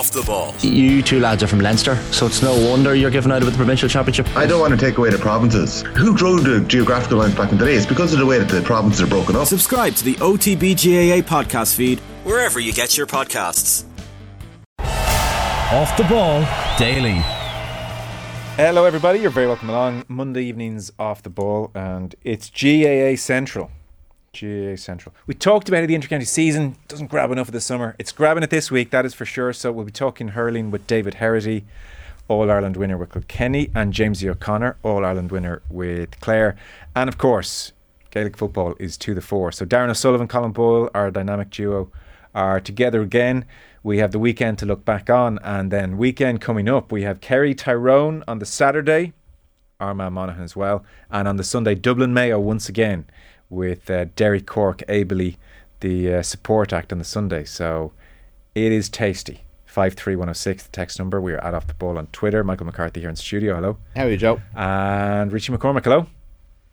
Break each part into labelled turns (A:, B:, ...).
A: Off the ball.
B: You two lads are from Leinster, so it's no wonder you're giving out of the provincial championship.
C: I don't want to take away the provinces. Who drew the geographical lines back in the day? It's because of the way that the provinces are broken up.
A: Subscribe to the OTB GAA podcast feed wherever you get your podcasts.
D: Off the ball daily.
E: Hello, everybody. You're very welcome along. Monday evenings off the ball, and it's GAA Central. GAA Central. We talked about it, the intercounty season doesn't grab enough of the summer. It's grabbing it this week, that is for sure. So we'll be talking hurling with David Herity, All Ireland winner with Kilkenny, and Jamesy O'Connor, All Ireland winner with Clare. And of course, Gaelic football is to the fore. So Darren O'Sullivan, Colin Boyle, our dynamic duo, are together again. We have the weekend to look back on, and then weekend coming up, we have Kerry Tyrone on the Saturday, Armagh Monaghan as well, and on the Sunday, Dublin Mayo once again with uh, Derry Cork Ably, the uh, support act on the Sunday. So it is tasty. 53106, the text number. We are at Off the Ball on Twitter. Michael McCarthy here in studio. Hello.
F: How are you, Joe?
E: And Richie McCormack. Hello.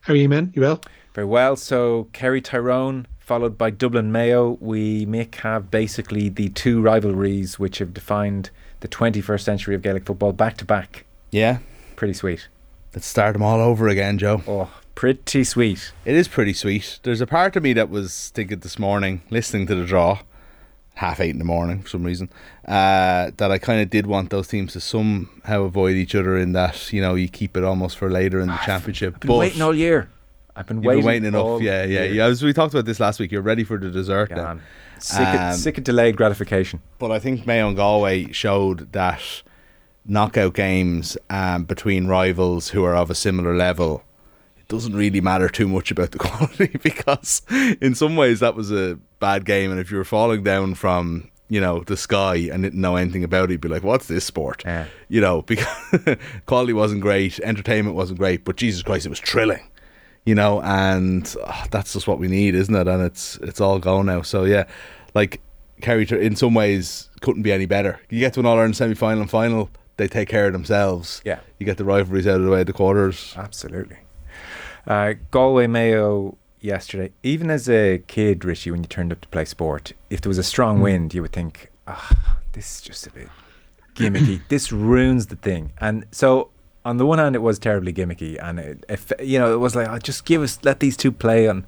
G: How are you, man? You well?
E: Very well. So Kerry Tyrone, followed by Dublin Mayo. We make have basically the two rivalries which have defined the 21st century of Gaelic football back to back.
F: Yeah.
E: Pretty sweet.
F: Let's start them all over again, Joe.
E: Oh, pretty sweet.
F: It is pretty sweet. There's a part of me that was thinking this morning, listening to the draw, half eight in the morning for some reason, uh, that I kind of did want those teams to somehow avoid each other in that, you know, you keep it almost for later in the championship.
E: I've been waiting all year. I've been waiting,
F: been waiting enough. Yeah, yeah,
E: year.
F: yeah. As we talked about this last week, you're ready for the dessert
E: Yeah,
F: now.
E: Sick, of,
F: Um,
E: sick of delayed gratification.
F: But I think Mayo and Galway showed that knockout games um, between rivals who are of a similar level, doesn't really matter too much about the quality because in some ways that was a bad game. And if you were falling down from you know the sky and didn't know anything about it, you'd be like, "What's this sport?"
E: Yeah.
F: You know, because quality wasn't great, entertainment wasn't great, but Jesus Christ, it was thrilling. You know, and ah, that's just what we need, isn't it? And it's it's all gone now. So yeah, like Kerry, in some ways, couldn't be any better. You get to an All Ireland semi final and final, they take care of themselves.
E: Yeah.
F: You get the rivalries out of the way the quarters.
E: Absolutely. Uh, Galway Mayo yesterday. Even as a kid, Richie, when you turned up to play sport, if there was a strong wind, you would think, ah, this is just a bit gimmicky. this ruins the thing. And so, on the one hand, it was terribly gimmicky, and it, if, you know, it was like, oh, just give us, let these two play on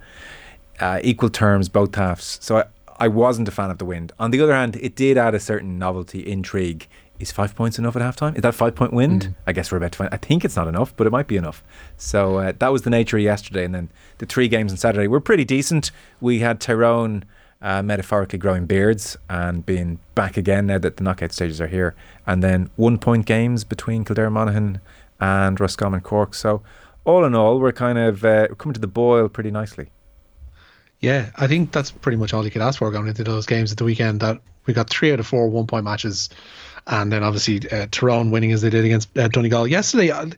E: uh, equal terms, both halves. So I, I wasn't a fan of the wind. On the other hand, it did add a certain novelty, intrigue. Is five points enough at halftime? Is that five point wind? I guess we're about to find. I think it's not enough, but it might be enough. So uh, that was the nature of yesterday, and then the three games on Saturday were pretty decent. We had Tyrone uh, metaphorically growing beards and being back again now that the knockout stages are here, and then one point games between Kildare Monaghan and Roscommon Cork. So all in all, we're kind of uh, coming to the boil pretty nicely.
G: Yeah, I think that's pretty much all you could ask for going into those games at the weekend. That we got three out of four one point matches, and then obviously uh, Tyrone winning as they did against uh, Donegal yesterday. I,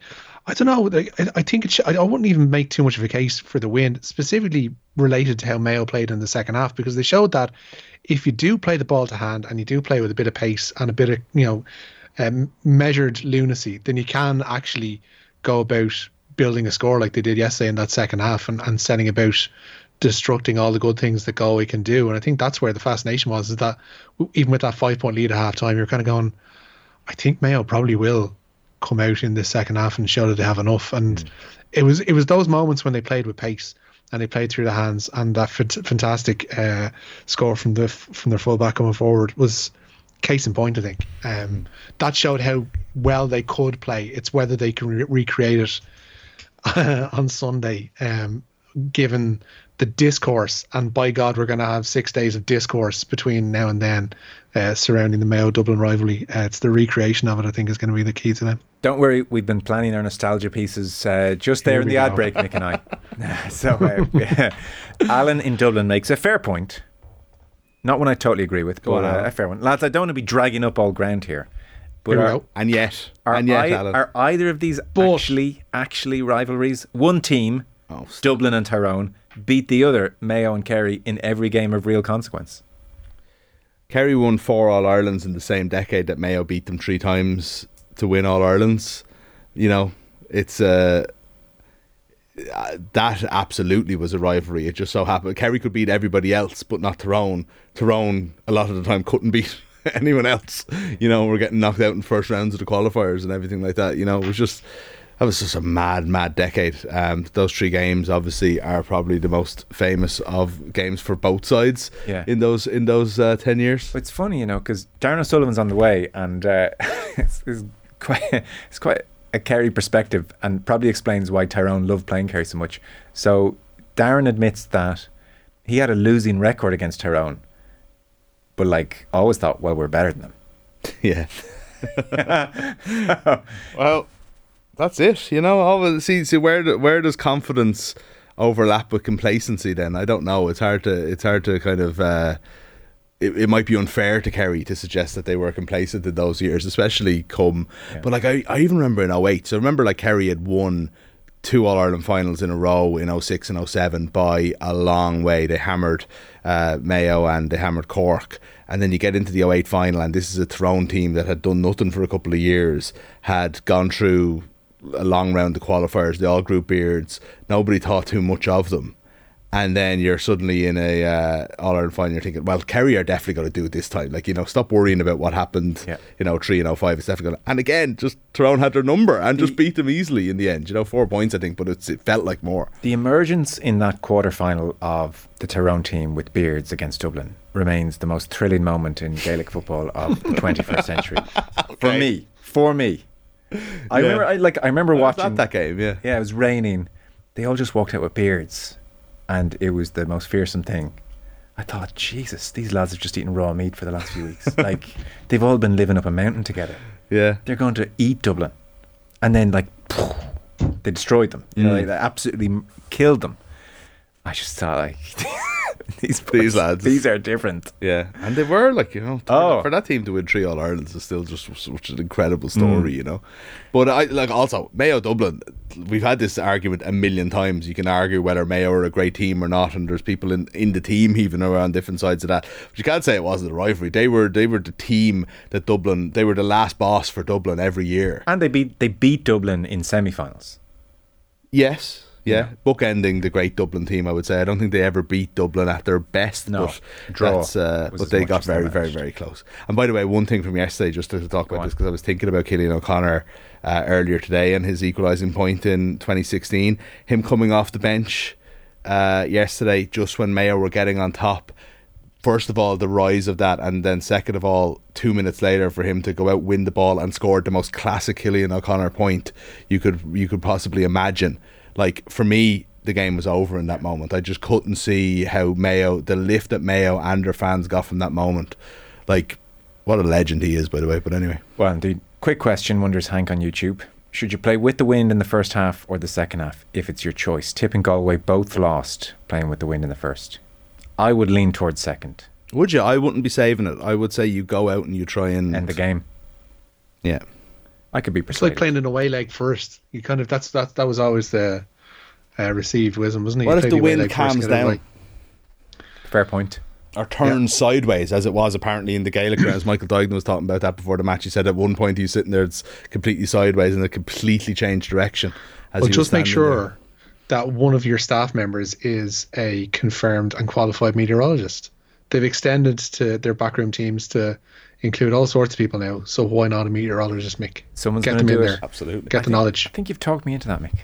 G: I don't know. I, I think it should, I, I wouldn't even make too much of a case for the win, specifically related to how Mayo played in the second half, because they showed that if you do play the ball to hand and you do play with a bit of pace and a bit of you know um, measured lunacy, then you can actually go about building a score like they did yesterday in that second half and, and setting about destructing all the good things that Galway can do. And I think that's where the fascination was, is that even with that five point lead at half time, you're kind of going, I think Mayo probably will come out in the second half and show that they have enough. And it was it was those moments when they played with pace and they played through the hands and that fant- fantastic uh, score from the from their fullback coming forward was case in point. I think um, that showed how well they could play. It's whether they can re- recreate it on Sunday, um, given the discourse. And by God, we're going to have six days of discourse between now and then uh, surrounding the Mayo Dublin rivalry. Uh, it's the recreation of it, I think, is going to be the key to them.
E: Don't worry, we've been planning our nostalgia pieces uh, just there
G: Here
E: in
G: we
E: the ad break, Nick and I. so, uh, Alan in Dublin makes a fair point. Not one I totally agree with,
F: Go
E: but
F: on,
E: uh, a fair one. Lads, I don't want to be dragging up all ground here. But
G: Here
E: are.
F: And yet,
E: are,
F: and yet,
E: ei-
F: Alan.
E: are either of these
G: But-
E: actually actually rivalries? One team,
F: Oh.
E: Dublin and Tyrone, beat the other, Mayo and Kerry, in every game of real consequence.
F: Kerry won four All Irelands in the same decade that Mayo beat them three times to win All Irelands. You know, it's uh, uh, that absolutely was a rivalry. It just so happened Kerry could beat everybody else, but not Tyrone. Tyrone a lot of the time couldn't beat anyone else. You know, we're getting knocked out in first rounds of the qualifiers and everything like that. You know, it was just that was just a mad, mad decade. Um, those three games obviously are probably the most famous of games for both sides.
E: Yeah.
F: In those in those uh, ten years.
E: It's funny, you know, because Darren O'Sullivan's on the way, and uh, it's, it's quite it's quite a Kerry perspective, and probably explains why Tyrone loved playing Kerry so much. So Darren admits that he had a losing record against Tyrone, but like always thought, well, we're better than them.
F: Yeah. well, that's it. You know, all see, see where do, where does confidence overlap with complacency? Then I don't know. It's hard to it's hard to kind of. Uh, it, it might be unfair to Kerry to suggest that they were complacent in those years, especially come.
E: Yeah.
F: But like I, I even remember in 08, so I remember like Kerry had won two All Ireland finals in a row in 06 and 07 by a long way. They hammered uh, Mayo and they hammered Cork. And then you get into the 08 final, and this is a Tyrone team that had done nothing for a couple of years, had gone through a long round of qualifiers. They all grew beards. Nobody thought too much of them. And then you're suddenly in a uh, All Ireland final. You're thinking, well, Kerry are definitely going to do it this time. Like you know, stop worrying about what happened.
E: Yeah.
F: You know, three and oh five. It's definitely going. to... And again, just Tyrone had their number and just beat them easily in the end. You know, four points I think, but it's, it felt like more.
E: The emergence in that quarter final of the Tyrone team with beards against Dublin remains the most thrilling moment in Gaelic football of the 21st century. For me, for me. I
F: Yeah.
E: remember, I, like, I remember
F: I
E: watching
F: that game. Yeah.
E: Yeah, it was raining. They all just walked out with beards, and it was the most fearsome thing. I thought, Jesus, these lads have just eaten raw meat for the last few weeks. like they've all been living up a mountain together.
F: Yeah.
E: They're going to eat Dublin, and then like they destroyed them. You know,
F: Mm.
E: like, they absolutely killed them. I just thought like these
F: These lads.
E: these are different.
F: Yeah, and they were like you know, for,
E: Oh.
F: for that team to win three All Irelands is still just such an incredible story, mm. you know. But I like also Mayo Dublin. We've had this argument a million times. You can argue whether Mayo are a great team or not, and there's people in, in the team even around different sides of that. But you can't say it wasn't a rivalry. They were they were the team that Dublin. They were the last boss for Dublin every year.
E: And they beat they beat Dublin in semi-finals.
F: Yes. Yeah, bookending the great Dublin team, I would say. I don't think they ever beat Dublin at their best,
E: No,
F: but
E: draw
F: that's, uh, but they got
E: as they
F: very, very, very close. And by the way, one thing from yesterday, just to talk about
E: on.
F: this, because I was thinking about Cillian O'Connor uh, earlier today and his equalising point in 2016, him coming off the bench uh, yesterday, just when Mayo were getting on top. First of all, the rise of that, and then second of all, two minutes later, for him to go out, win the ball, and score the most classic Cillian O'Connor point you could you could possibly imagine. Like for me, the game was over in that moment. I just couldn't see how Mayo, the lift that Mayo and their fans got from that moment. Like, what a legend he is, by the way. But anyway,
E: Well, indeed. Quick question, wonders Hank on YouTube. Should you play with the wind in the first half or the second half, if it's your choice? Tip and Galway both lost playing with the wind in the first. I would lean towards second.
F: would you? I wouldn't be saving it. I would say you go out and you try and
E: End the game.
F: Yeah,
E: I could be
G: It's like playing an away leg first. You kind of that's that that was always the uh, received wisdom, wasn't it?
F: What
G: You
F: if the wind calms down?
G: right.
E: Fair point.
F: or turns sideways as it was apparently in the Gaelic grounds. Michael Duignan was talking about that before the match. He said at one point he was sitting there, it's completely sideways and it completely changed direction. As
G: Well, just make sure
F: there.
G: that one of your staff members is a confirmed and qualified meteorologist. They've extended to their backroom teams to include all sorts of people now. So why not a meteorologist, Mick?
E: Someone's
G: Get
E: going to
G: them
E: do
G: in
E: it.
G: there.
F: Absolutely.
G: Get the knowledge.
E: I think you've talked me into that, Mick.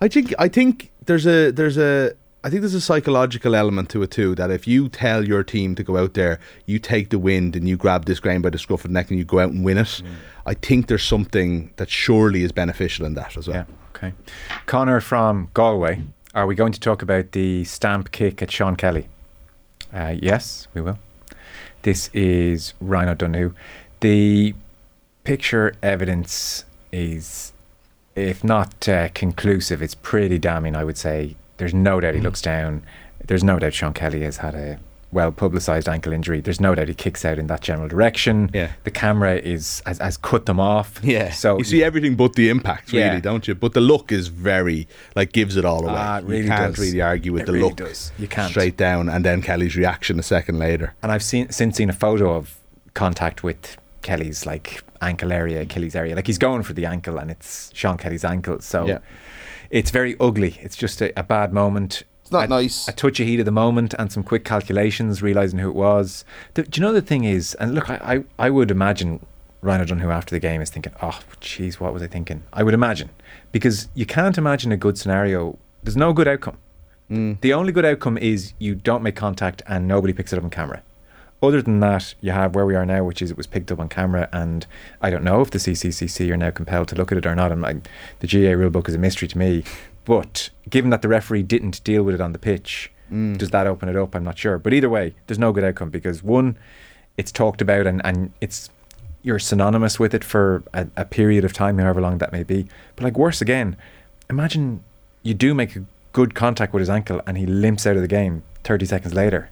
F: I think I think there's a there's a I think there's a psychological element to it too. That if you tell your team to go out there, you take the wind and you grab this grain by the scruff of the neck and you go out and win it. Mm. I think there's something that surely is beneficial in that as well.
E: Yeah. Okay. Connor from Galway. Are we going to talk about the stamp kick at Sean Kelly? Uh, yes, we will. This is Ryan O'Donoghue. The picture evidence is, if not uh, conclusive, it's pretty damning, I would say. There's no doubt he looks down. There's no doubt Sean Kelly has had a well publicised ankle injury. There's no doubt he kicks out in that general direction.
F: Yeah.
E: The camera is has, has cut them off.
F: Yeah.
E: So
F: you see everything but the impact, really,
E: Yeah.
F: don't you? But the look is very like gives it all away.
E: Ah, it really
F: you can't
E: does.
F: really argue with
E: It
F: the
E: really
F: look.
E: does. You can't.
F: straight down, and then Kelly's reaction a second later.
E: And I've seen since seen a photo of contact with Kelly's like ankle area, Achilles area. Like he's going for the ankle, and it's Sean Kelly's ankle. So
F: Yeah.
E: it's very ugly. It's just a, a bad moment.
F: It's not
E: a,
F: nice.
E: A touch of heat at the moment and some quick calculations, realizing who it was. The, do you know the thing is? And look, I, I, I would imagine Ryan O'Donoghue after the game is thinking, "Oh, jeez, what was I thinking?" I would imagine because you can't imagine a good scenario. There's no good outcome.
F: Mm.
E: The only good outcome is you don't make contact and nobody picks it up on camera. Other than that, you have where we are now, which is it was picked up on camera, and I don't know if the CCCC are now compelled to look at it or not. And like, the GAA rulebook is a mystery to me. But given that the referee didn't deal with it on the pitch,
F: Mm.
E: does that open it up? I'm not sure. But either way, there's no good outcome because one, it's talked about and, and it's you're synonymous with it for a, a period of time, however long that may be. But like worse again, imagine you do make a good contact with his ankle and he limps out of the game 30 seconds later.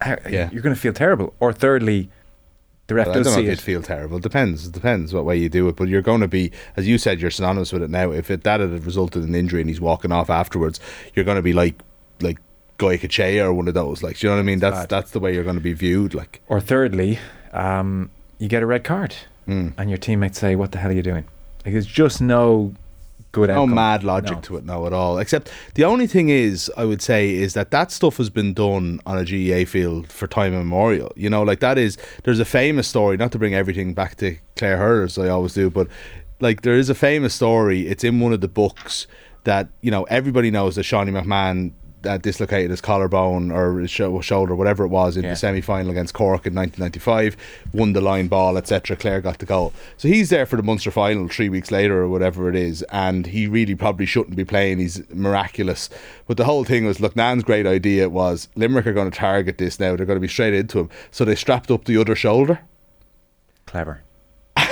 E: How,
F: Yeah.
E: You're going to feel terrible. Or thirdly, the ref
F: Well, I don't know if
E: it.
F: feel terrible. Depends. It depends what way you do it. But you're going to be, as you said, you're synonymous with it now. If it, that had resulted in injury and he's walking off afterwards, you're going to be like like Guy Kachea or one of those. Like, do you know what I mean? That's
E: bad.
F: that's the way you're going to be viewed. Like,
E: Or thirdly, um, you get a red card
F: Mm.
E: and your teammates say, What the hell are you doing? Like, there's just no good
F: no mad logic
E: No.
F: to it, no at all. Except the only thing is, I would say, is that that stuff has been done on a GAA field for time immemorial. You know, like that is. There's a famous story. Not to bring everything back to Clare Hurst, I always do, but like there is a famous story. It's in one of the books that you know everybody knows that Seánie McMahon. Uh, dislocated his collarbone or his sho- shoulder, whatever it was, in
E: Yeah.
F: the semi final against Cork in 1995, won the line ball, etc. Clare got the goal. So he's there for the Munster final three weeks later or whatever it is, and he really probably shouldn't be playing. He's miraculous. But the whole thing was look, Nan's great idea was Limerick are going to target this now, they're going to be straight into him. So they strapped up the other shoulder.
E: Clever.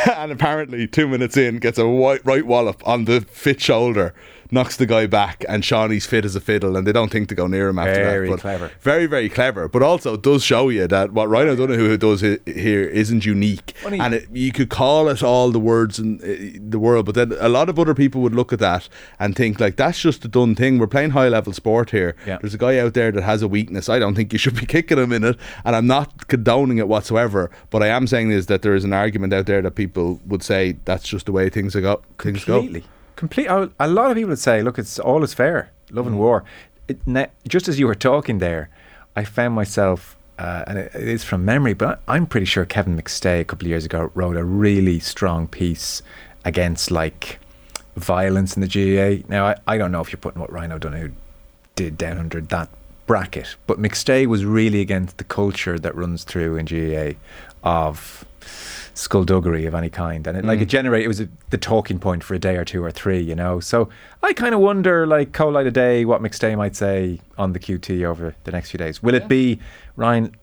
F: and apparently, two minutes in, gets a white, right wallop on the fit shoulder, knocks the guy back, and Seánie's fit as a fiddle, and they don't think to go near him after
E: Very
F: that. But
E: clever.
F: Very, very clever. But also, it does show you that what Ryan oh, O'Donoghue does here isn't unique.
E: Funny.
F: And it, you could call it all the words in the world, but then a lot of other people would look at that and think, like, that's just a done thing. We're playing high level sport here.
E: Yeah.
F: There's a guy out there that has a weakness. I don't think you should be kicking him in it, and I'm not condoning it whatsoever. But I am saying is that there is an argument out there that people would say that's just the way things go. Things go.
E: Completely. Complete. A lot of people would say, "Look, it's all is fair. Love
F: Mm.
E: and war." It, just as you were talking there, I found myself, uh, and it, it is from memory, but I, I'm pretty sure Kevin McStay a couple of years ago wrote a really strong piece against like violence in the GAA. Now, I, I don't know if you're putting what Ryan O'Donoghue did down under that bracket, but McStay was really against the culture that runs through in GAA of skullduggery of any kind, and it, like it mm. generated. It was a, the talking point for a day or two or three, you know. So I kind of wonder, like, cold light a day, what McStay might say on the QT over the next few days. Will it be Ryan?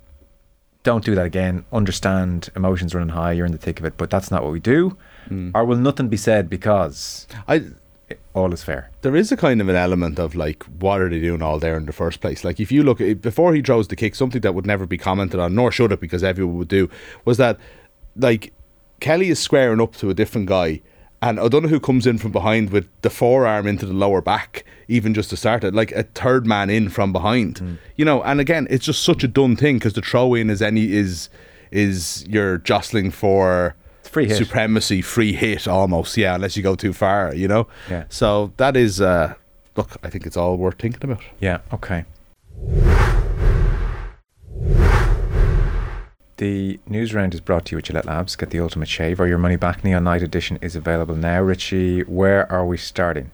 E: Don't do that again. Understand emotions running high. You're in the thick of it, but that's not what we do. Mm. Or will nothing be said because
F: I
E: all is fair?
F: there is a kind of an element of like, what are they doing all there in the first place? Like, if you look at before he throws the kick, something that would never be commented on, nor should it, because everyone would do, was that like Kelly is squaring up to a different guy. And O'Donoghue comes in from behind with the forearm into the lower back, even just to start it, like a third man in from behind, you know. And again, it's just such a done thing because the throw in is any is is you're jostling for
E: free hit.
F: supremacy, free hit almost, yeah, unless you go too far, you know.
E: Yeah.
F: So that is, uh, look, I think it's all worth thinking about.
E: Yeah, okay. The news round is brought to you at Gillette Labs. Get the ultimate shave or your money back. Neon Night Edition is available now. Richie, where are we starting?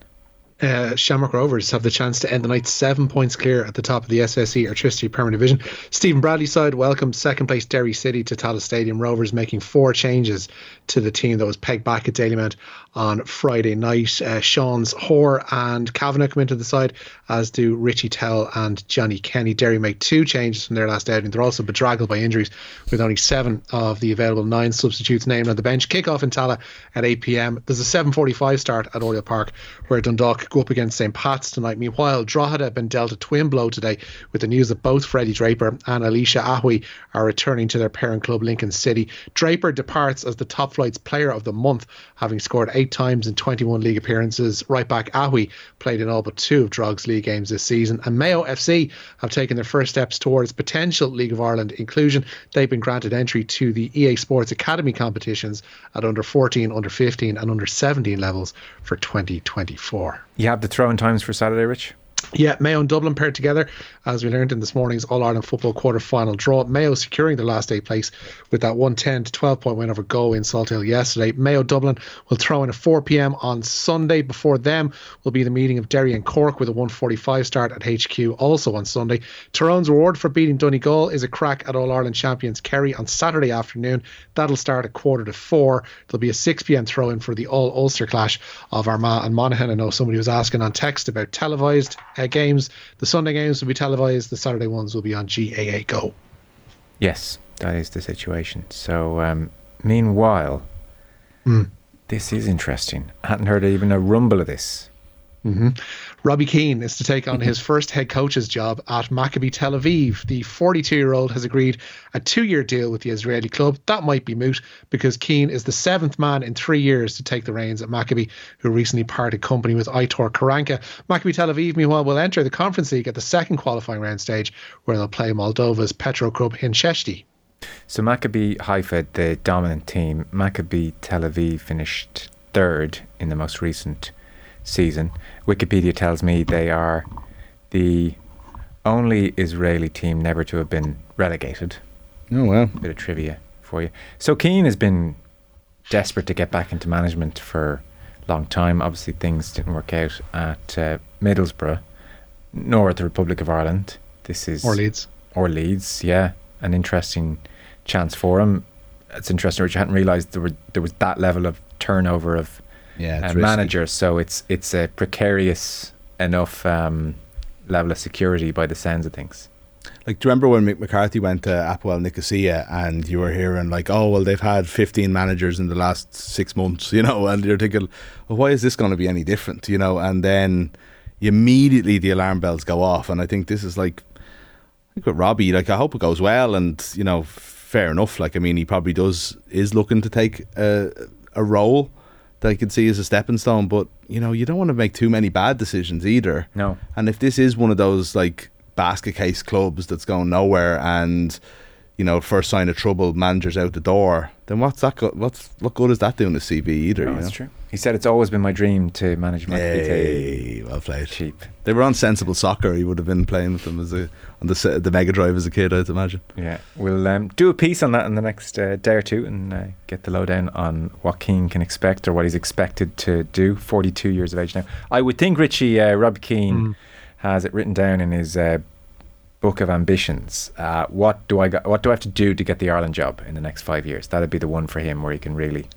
G: uh, Shamrock Rovers have the chance to end the night seven points clear at the top of the SSE Airtricity Premier Division. Stephen Bradley's side welcomed second place Derry City to Tallaght Stadium. Rovers making four changes to the team that was pegged back at Dalymount on Friday night. Uh, Sean's Hoare and Kavanagh come into the side, as do Richie Towell and Johnny Kenny. Derry make two changes from their last outing. They're also bedraggled by injuries, with only seven of the available nine substitutes named on the bench. Kick-off in Tallaght at 8 p.m. There's a 7.45 start at Oriel Park, where Dundalk go up against St. Pat's tonight. Meanwhile, Drogheda have been dealt a twin blow today with the news that both Freddie Draper and Elicha Ahui are returning to their parent club, Lincoln City. Draper departs as the top flight's player of the month, having scored eight times in 21 league appearances. Right back Ahui played in all but two of Drogs league games this season. And Mayo FC have taken their first steps towards potential League of Ireland inclusion. They've been granted entry to the EA Sports Academy competitions at under 14, under 15, and under 17 levels for 2024.
E: You have the throw-in times for Saturday, Rich?
G: Yeah, Mayo and Dublin paired together, as we learned in this morning's All Ireland football quarter final draw. Mayo securing the last eight place with that 110 to 12 point win over Go in Salthill yesterday. Mayo Dublin will throw in at 4 pm on Sunday. Before them will be the meeting of Derry and Cork with a 145 start at HQ also on Sunday. Tyrone's reward for beating Donegal is a crack at All Ireland champions Kerry on Saturday afternoon. That'll start at quarter to four. There'll be a 6 pm throw in for the All Ulster clash of Armagh and Monaghan. I know somebody was asking on text about televised uh, games. The Sunday games will be televised. The Saturday ones will be on GAA Go.
E: Yes, that is the situation. So, um, meanwhile,
G: Mm.
E: this is interesting. I hadn't heard even a rumble of this.
G: hmm Robbie Keane is to take on his mm-hmm. first head coach's job at Maccabi Tel Aviv. The 42 year old has agreed a two year deal with the Israeli club. That might be moot because Keane is the seventh man in three years to take the reins at Maccabi, who recently parted company with Aitor Karanka. Maccabi Tel Aviv, meanwhile, will enter the Conference League at the second qualifying round stage, where they'll play Moldova's Petrocub Hîncești.
E: So, Maccabi Haifa, the dominant team, Maccabi Tel Aviv finished third in the most recent season. Wikipedia tells me they are the only Israeli team never to have been relegated.
F: Oh well.
E: bit of trivia for you. So Keane has been desperate to get back into management for a long time. Obviously, things didn't work out at uh, Middlesbrough, nor at the Republic of Ireland. This is
G: Or Leeds.
E: or Leeds. Yeah, an interesting chance for him. It's interesting, Rich. I hadn't realised there were there was that level of turnover of
F: Yeah,
E: uh,
F: risky.
E: managers. So it's it's a precarious enough um, level of security by the sounds of things.
F: Like, do you remember when Mick McCarthy went to Apoel Nicosia and you were hearing like, oh well, they've had 15 managers in the last six months, you know, and you're thinking, well, why is this going to be any different, you know? And then immediately the alarm bells go off, and I think this is like, I think with Robbie, like I hope it goes well, and you know, fair enough. Like, I mean, he probably does is looking to take a a role that I could see as a stepping stone, but you know, you don't want to make too many bad decisions either.
E: No.
F: And if this is one of those like basket case clubs that's going nowhere and you know first sign of trouble managers out the door then what's that go- what's what good is that doing to CV either
E: No,
F: you
E: that's
F: know?
E: true. He said it's always been my dream to manage Maccabi Tel Aviv.
F: Hey, well played
E: Cheap.
F: they were on sensible soccer he would have been playing with them as a on the the Mega Drive as a kid I'd imagine
E: Yeah, we'll um, do a piece on that in the next uh, day or two and uh, get the lowdown on what Keane can expect or what he's expected to do. 42 years of age now. I would think Richie, uh, Rob Keane, has it written down in his uh, book of ambitions. Uh, what do I got, What do I have to do to get the Ireland job in the next five years? That'd be the one for him where he can really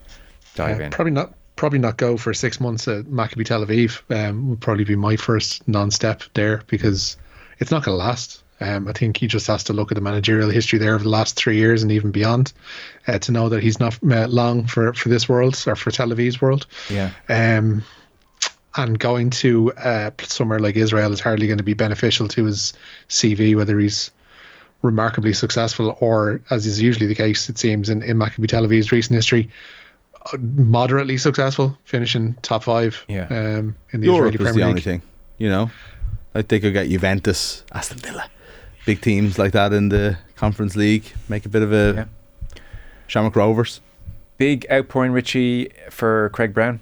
E: dive
G: Uh,
E: in.
G: Probably not. Probably not go for six months at Maccabi Tel Aviv. Um, would probably be my first non-step there because it's not going to last. Um, I think he just has to look at the managerial history there of the last three years and even beyond uh, to know that he's not uh, long for, for this world or for Tel Aviv's world.
E: yeah.
G: Um, and going to uh, somewhere like Israel is hardly going to be beneficial to his CV, whether he's remarkably successful or, as is usually the case, it seems in, in Maccabi Tel Aviv's recent history, uh, moderately successful, finishing top five
E: Yeah.
G: um, in the
F: Europe
G: Israeli
F: is the
G: Premier
F: only
G: League.
F: thing you know like they could get Juventus Aston Villa big teams like that in the Conference League make a bit of a
E: Yeah.
F: Shamrock Rovers
E: Big outpouring, Richie, for Craig Brown.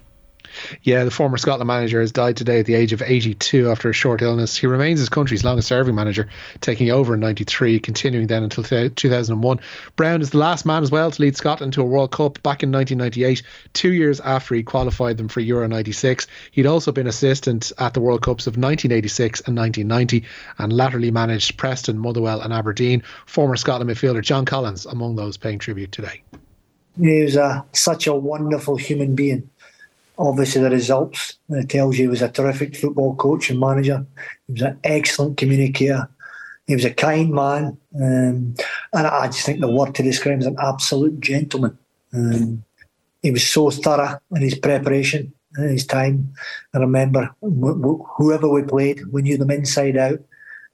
G: Yeah, the former Scotland manager has died today at the age of 82 after a short illness. He remains his country's longest serving manager, taking over in 93, continuing then until 2001. Brown is the last man as well to lead Scotland to a World Cup back in 1998, two years after he qualified them for Euro 96. He'd also been assistant at the World Cups of 1986 and 1990 and latterly managed Preston, Motherwell, and Aberdeen. Former Scotland midfielder John Collins among those paying tribute today.
D: He was a, such a wonderful human being. Obviously, the results uh, tells you he was a terrific football coach and manager. He was an excellent communicator. He was a kind man, um, and I just think the word to describe him is an absolute gentleman. Um, he was so thorough in his preparation and his time. I remember wh- wh- whoever we played, we knew them inside out.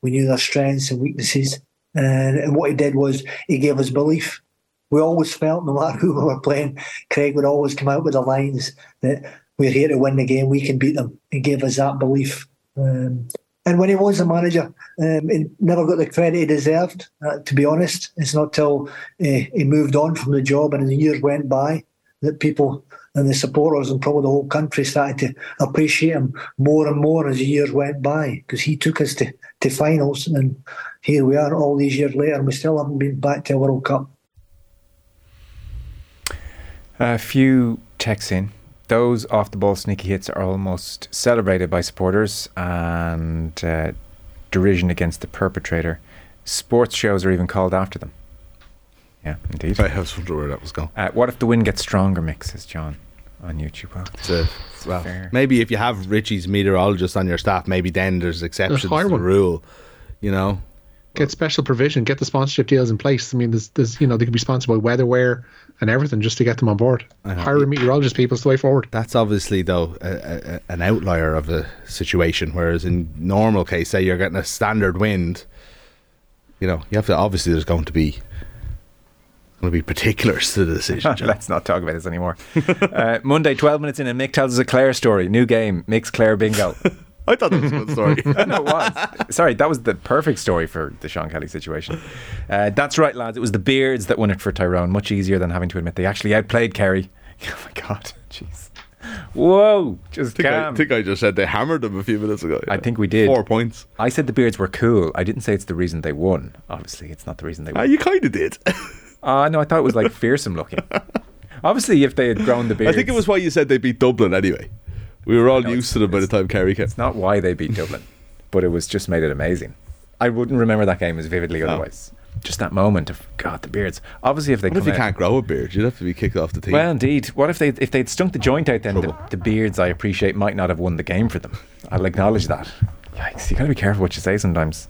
D: We knew their strengths and weaknesses. And, and what he did was he gave us belief we always felt no matter who we were playing, Craig would always come out with the lines that we're here to win the game, we can beat them. He gave us that belief. Um, and when he was the manager, um, he never got the credit he deserved, uh, to be honest. It's not till uh, he moved on from the job and the years went by that people and the supporters and probably the whole country started to appreciate him more and more as the years went by because he took us to, to finals and here we are all these years later and we still haven't been back to a World Cup.
E: A few texts in. Those off the ball sneaky hits are almost celebrated by supporters and uh, derision against the perpetrator. Sports shows are even called after them. Yeah, indeed.
F: I was wondering where that was going.
E: Uh, what if the wind gets stronger, Mick, says John on YouTube. Well,
F: It's a- well, maybe if you have Richie's meteorologist on your staff, maybe then there's exceptions to the rule. You know,
G: Get special provision, get the sponsorship deals in place. I mean, there's, there's you know, they could be sponsored by Weatherwear and everything just to get them on board. Hire a meteorologist, people, it's the way forward.
F: that's obviously though a, a, a- an outlier of a situation. Whereas in normal case, say you're getting a standard wind, you know, you have to obviously there's going to be going to be particulars to the decision.
E: Let's not talk about this anymore. uh, Monday, 12 minutes in, and Mick tells us a Clare story. New game, Mick's Clare bingo.
F: I thought that was a good story.
E: no, it was. Sorry, that was the perfect story for the Sean Kelly situation. Uh, that's right, lads. It was the beards that won it for Tyrone. Much easier than having to admit they actually outplayed Kerry. Oh my God, jeez. Whoa, just
F: I think, I,
E: calm.
F: think I just said they hammered them a few minutes ago.
E: I think we did.
F: Four points.
E: I said the beards were cool. I didn't say it's the reason they won. Obviously, it's not the reason they
F: Ah,
E: won.
F: you kind of did.
E: Ah, no, I thought it was like fearsome looking. Obviously, if they had grown the
F: beard,
E: I
F: think it was why you said they beat Dublin anyway. We were all
E: No,
F: used to them by the time Kerry came.
E: It's not why they beat Dublin, but it was just made it amazing. I wouldn't remember that game as vividly otherwise. Just that moment of God, the beards. Obviously, if they
F: What if you
E: out-
F: can't grow a beard? You'd have to be kicked off the team.
E: Well, indeed. What if they if they'd stunk the joint out? Then the, the beards I appreciate might not have won the game for them. I'll acknowledge that. Yikes! You got to be careful what you say sometimes.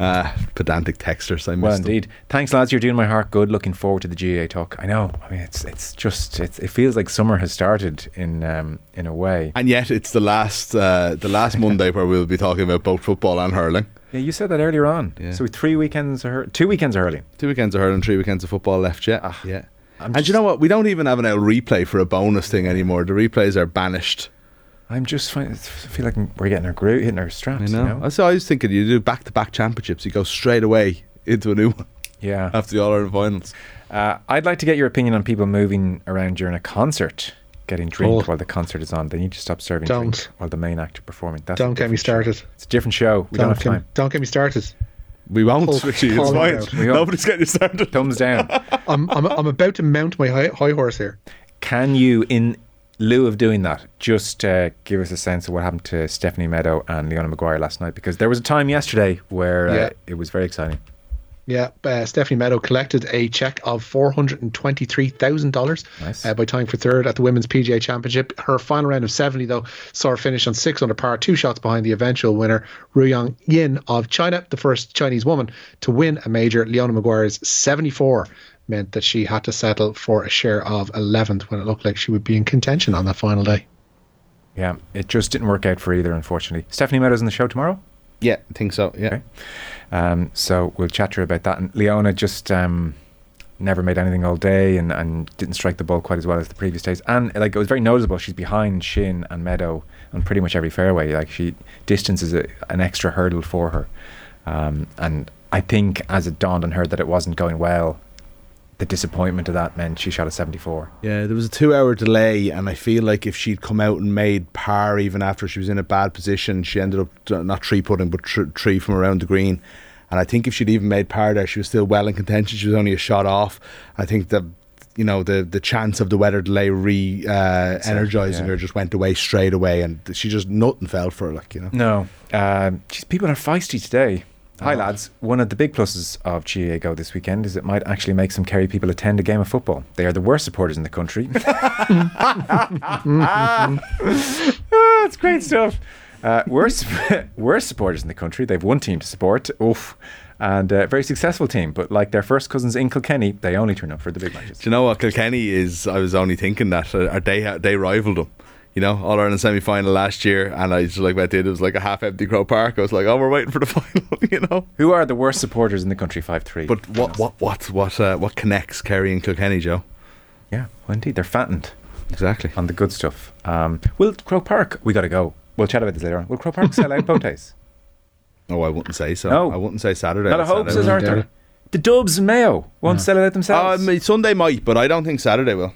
F: Ah, pedantic texters. I
E: Well,
F: them.
E: indeed. Thanks, lads. You're doing my heart good. Looking forward to the GAA talk. I know. I mean, it's it's just it's, it feels like summer has started in um, in a way.
F: And yet, it's the last uh, the last Monday where we'll be talking about both football and hurling.
E: Yeah, you said that earlier on.
F: Yeah.
E: So three weekends are two weekends are hurling.
F: Two weekends of hurling, three weekends of football left. Yeah,
E: Ah,
F: yeah.
E: I'm
F: and you know what? We don't even have an L replay for a bonus thing anymore. The replays are banished.
E: I'm just find, I feel like we're getting our groove, hitting our
F: I
E: straps.
F: know.
E: You know?
F: So I was thinking, you do back to back championships, you go straight away into a new one
E: Yeah.
F: after the All Ireland finals.
E: Uh, I'd like to get your opinion on people moving around during a concert, getting drink
G: Oh.
E: while the concert is on. They need to stop serving
G: Don't.
E: drink while the main actor is performing. That's
G: Don't get me
E: different show.
G: started.
E: It's a different show. We don't, have
G: get,
E: time.
G: don't get me started.
F: We won't,
G: Oh,
F: Richie. It's
G: call
F: fine.
G: out.
E: We won't.
F: Nobody's getting you started.
E: Thumbs down.
G: I'm, I'm, I'm about to mount my high, high horse here.
E: Can you, in lieu of doing that, just uh, give us a sense of what happened to Stephanie Meadow and Leona Maguire last night? Because there was a time yesterday where uh,
G: Yeah.
E: it was very exciting.
G: Yeah, uh, Stephanie Meadow collected a check of four hundred and twenty-three thousand dollars
E: Nice.
G: uh, by tying for third at the Women's PGA Championship. Her final round of seventy, though, saw her finish on six under par, two shots behind the eventual winner, Ruoning Yin of China, the first Chinese woman to win a major. Leona Maguire's seventy-four meant that she had to settle for a share of eleventh when it looked like she would be in contention on that final day.
E: Yeah, it just didn't work out for either, unfortunately. Stephanie Meadows in the show tomorrow.
F: Yeah, I think so. Yeah.
E: Okay. Um, so we'll chat to her about that. And Leona just um, never made anything all day and, and didn't strike the ball quite as well as the previous days. And like it was very noticeable, she's behind Shin and Meadow on pretty much every fairway. Like she distance is a, an extra hurdle for her. Um, and I think as it dawned on her that it wasn't going well, the disappointment of that meant she shot a 74.
F: Yeah, there was a two hour delay, and I feel like if she'd come out and made par even after she was in a bad position, she ended up uh, not tree putting, but tr- tree from around the green. And I think if she'd even made par there, she was still well in contention. She was only a shot off. I think the you know the the chance of the weather delay re uh, energizing
E: yeah.
F: her just went away straight away, and she just nothing fell for her. Like you know,
E: No. Um, geez, people are feisty today. Hi, lads. One of the big pluses of GAA Go this weekend is it might actually make some Kerry people attend a game of football. They are the worst supporters in the country. Ah, it's great stuff. Uh, worst, worst supporters in the country. They've one team to support. Oof. And a very successful team. But like their first cousins in Kilkenny, they only turn up for the big matches.
F: Do you know what Kilkenny is? I was only thinking that uh, they they rivaled them. You know, All Ireland semi final last year, and I just like went in. It was like a half empty Croke Park. I was like, oh, we're waiting for the final. You know.
E: Who are the worst supporters in the country? 5 3.
F: But what what what what uh, what connects Kerry and Kilkenny, Joe?
E: Yeah, well, indeed. They're fattened.
F: Exactly.
E: on the good stuff. Um, will Croke Park? We got to go. We'll chat about this later on. Will Croke Park sell out both days?
F: Oh, I wouldn't say so.
E: No.
F: I wouldn't say Saturday.
E: Not a
F: I'd
E: hope,
F: say
E: says. Arthur. The Dubs and Mayo won't sell it out themselves.
F: Um, Sunday might, but I don't think Saturday will.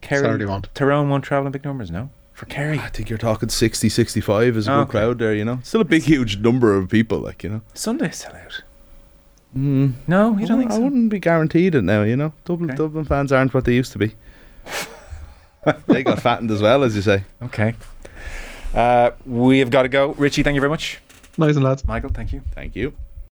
E: Kerry,
G: Saturday won't.
E: Tyrone won't travel in big numbers. No, for Kerry.
F: I think you're talking 60, 65 is a good
E: Okay.
F: crowd there, you know. Still a big, huge number of people, like, you know.
E: Sunday sell out.
F: Mm.
E: No, you don't think
F: I
E: so?
F: wouldn't be guaranteed it now, you know. Dublin,
E: Okay.
F: Dublin fans aren't what they used to be. they got fattened as well, as you say.
E: Okay. Uh, we have got to go. Richie, thank you very much.
G: Nice and lads.
E: Michael, thank you.
F: Thank you.